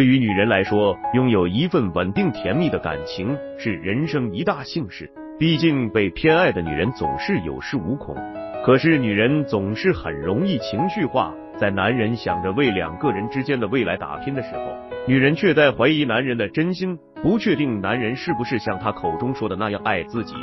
对于女人来说，拥有一份稳定甜蜜的感情是人生一大幸事。毕竟被偏爱的女人总是有恃无恐，可是女人总是很容易情绪化。在男人想着为两个人之间的未来打拼的时候，女人却在怀疑男人的真心，不确定男人是不是像她口中说的那样爱自己。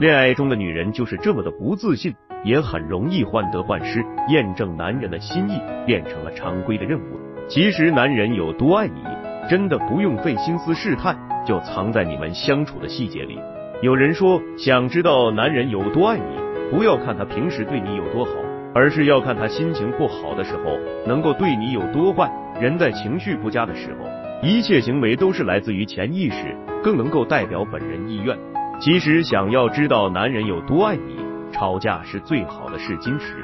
恋爱中的女人就是这么的不自信，也很容易患得患失，验证男人的心意变成了常规的任务。其实男人有多爱你，真的不用费心思试探，就藏在你们相处的细节里。有人说，想知道男人有多爱你，不要看他平时对你有多好。而是要看他心情不好的时候，能够对你有多坏。人在情绪不佳的时候，一切行为都是来自于潜意识，更能够代表本人意愿。其实，想要知道男人有多爱你，吵架是最好的试金石。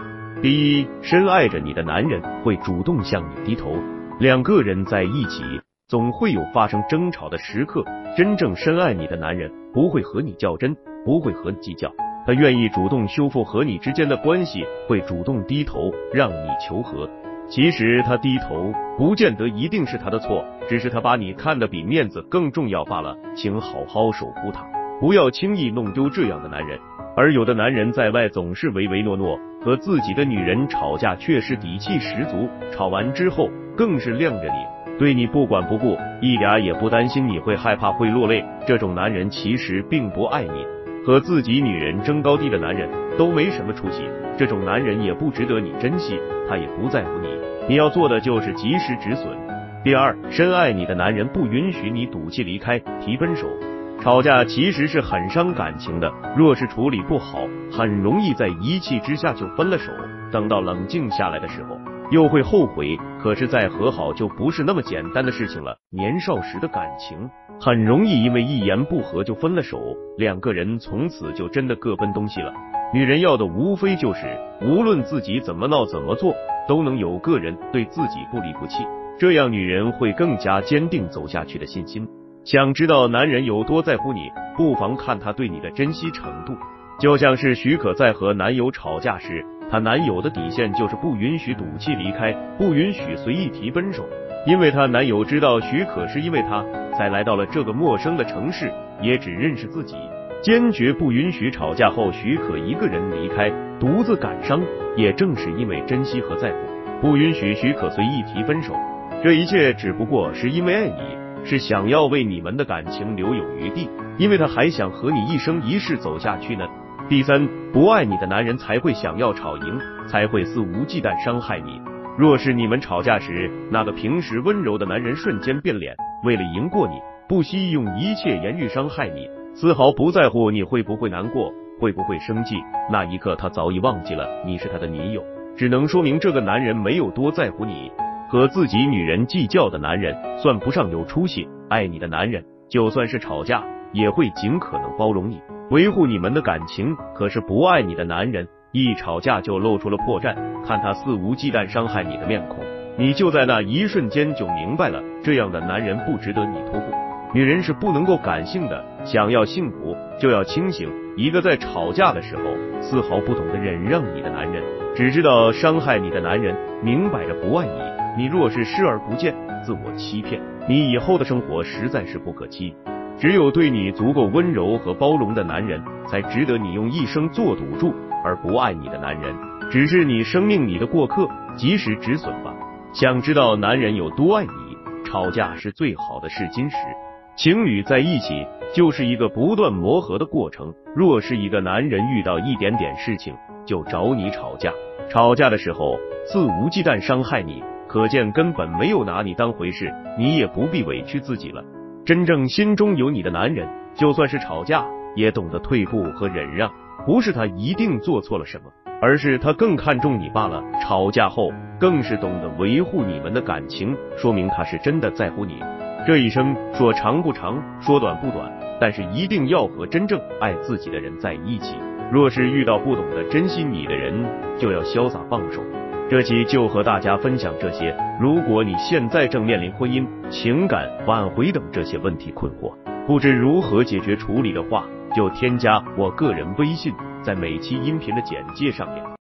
第一，深爱着你的男人会主动向你低头。两个人在一起，总会有发生争吵的时刻。真正深爱你的男人，不会和你较真，不会和你计较。他愿意主动修复和你之间的关系，会主动低头让你求和。其实他低头不见得一定是他的错，只是他把你看得比面子更重要罢了。请好好守护他，不要轻易弄丢这样的男人。而有的男人在外总是唯唯诺诺，和自己的女人吵架却是底气十足，吵完之后更是晾着你，对你不管不顾，一点也不担心你会害怕会落泪。这种男人其实并不爱你。和自己女人争高低的男人都没什么出息，这种男人也不值得你珍惜，他也不在乎你。你要做的就是及时止损。第二，深爱你的男人不允许你赌气离开、提分手。吵架其实是很伤感情的，若是处理不好，很容易在一气之下就分了手。等到冷静下来的时候，又会后悔。可是再和好就不是那么简单的事情了。年少时的感情。很容易因为一言不合就分了手，两个人从此就真的各奔东西了。女人要的无非就是，无论自己怎么闹怎么做，都能有个人对自己不离不弃，这样女人会更加坚定走下去的信心。想知道男人有多在乎你，不妨看他对你的珍惜程度。就像是许可在和男友吵架时，她男友的底线就是不允许赌气离开，不允许随意提分手。因为她男友知道许可是因为她才来到了这个陌生的城市，也只认识自己，坚决不允许吵架后许可一个人离开，独自感伤。也正是因为珍惜和在乎，不允许许可随意提分手。这一切只不过是因为爱你，是想要为你们的感情留有余地，因为他还想和你一生一世走下去呢。第三，不爱你的男人才会想要吵赢，才会肆无忌惮伤害你。若是你们吵架时，那个平时温柔的男人瞬间变脸，为了赢过你，不惜用一切言语伤害你，丝毫不在乎你会不会难过，会不会生气。那一刻，他早已忘记了你是他的女友，只能说明这个男人没有多在乎你。和自己女人计较的男人，算不上有出息。爱你的男人，就算是吵架，也会尽可能包容你，维护你们的感情。可是不爱你的男人。一吵架就露出了破绽，看他肆无忌惮伤害你的面孔，你就在那一瞬间就明白了，这样的男人不值得你托付。女人是不能够感性的，想要幸福就要清醒。一个在吵架的时候丝毫不懂得忍让你的男人，只知道伤害你的男人，明摆着不爱你。你若是视而不见，自我欺骗，你以后的生活实在是不可期。只有对你足够温柔和包容的男人，才值得你用一生做赌注。而不爱你的男人，只是你生命里的过客，及时止损吧。想知道男人有多爱你，吵架是最好的试金石。情侣在一起就是一个不断磨合的过程。若是一个男人遇到一点点事情就找你吵架，吵架的时候肆无忌惮伤害你，可见根本没有拿你当回事，你也不必委屈自己了。真正心中有你的男人，就算是吵架，也懂得退步和忍让。不是他一定做错了什么，而是他更看重你罢了。吵架后更是懂得维护你们的感情，说明他是真的在乎你。这一生说长不长，说短不短，但是一定要和真正爱自己的人在一起。若是遇到不懂得珍惜你的人，就要潇洒放手。这期就和大家分享这些。如果你现在正面临婚姻、情感挽回等这些问题困惑，不知如何解决处理的话，就添加我个人微信，在每期音频的简介上面。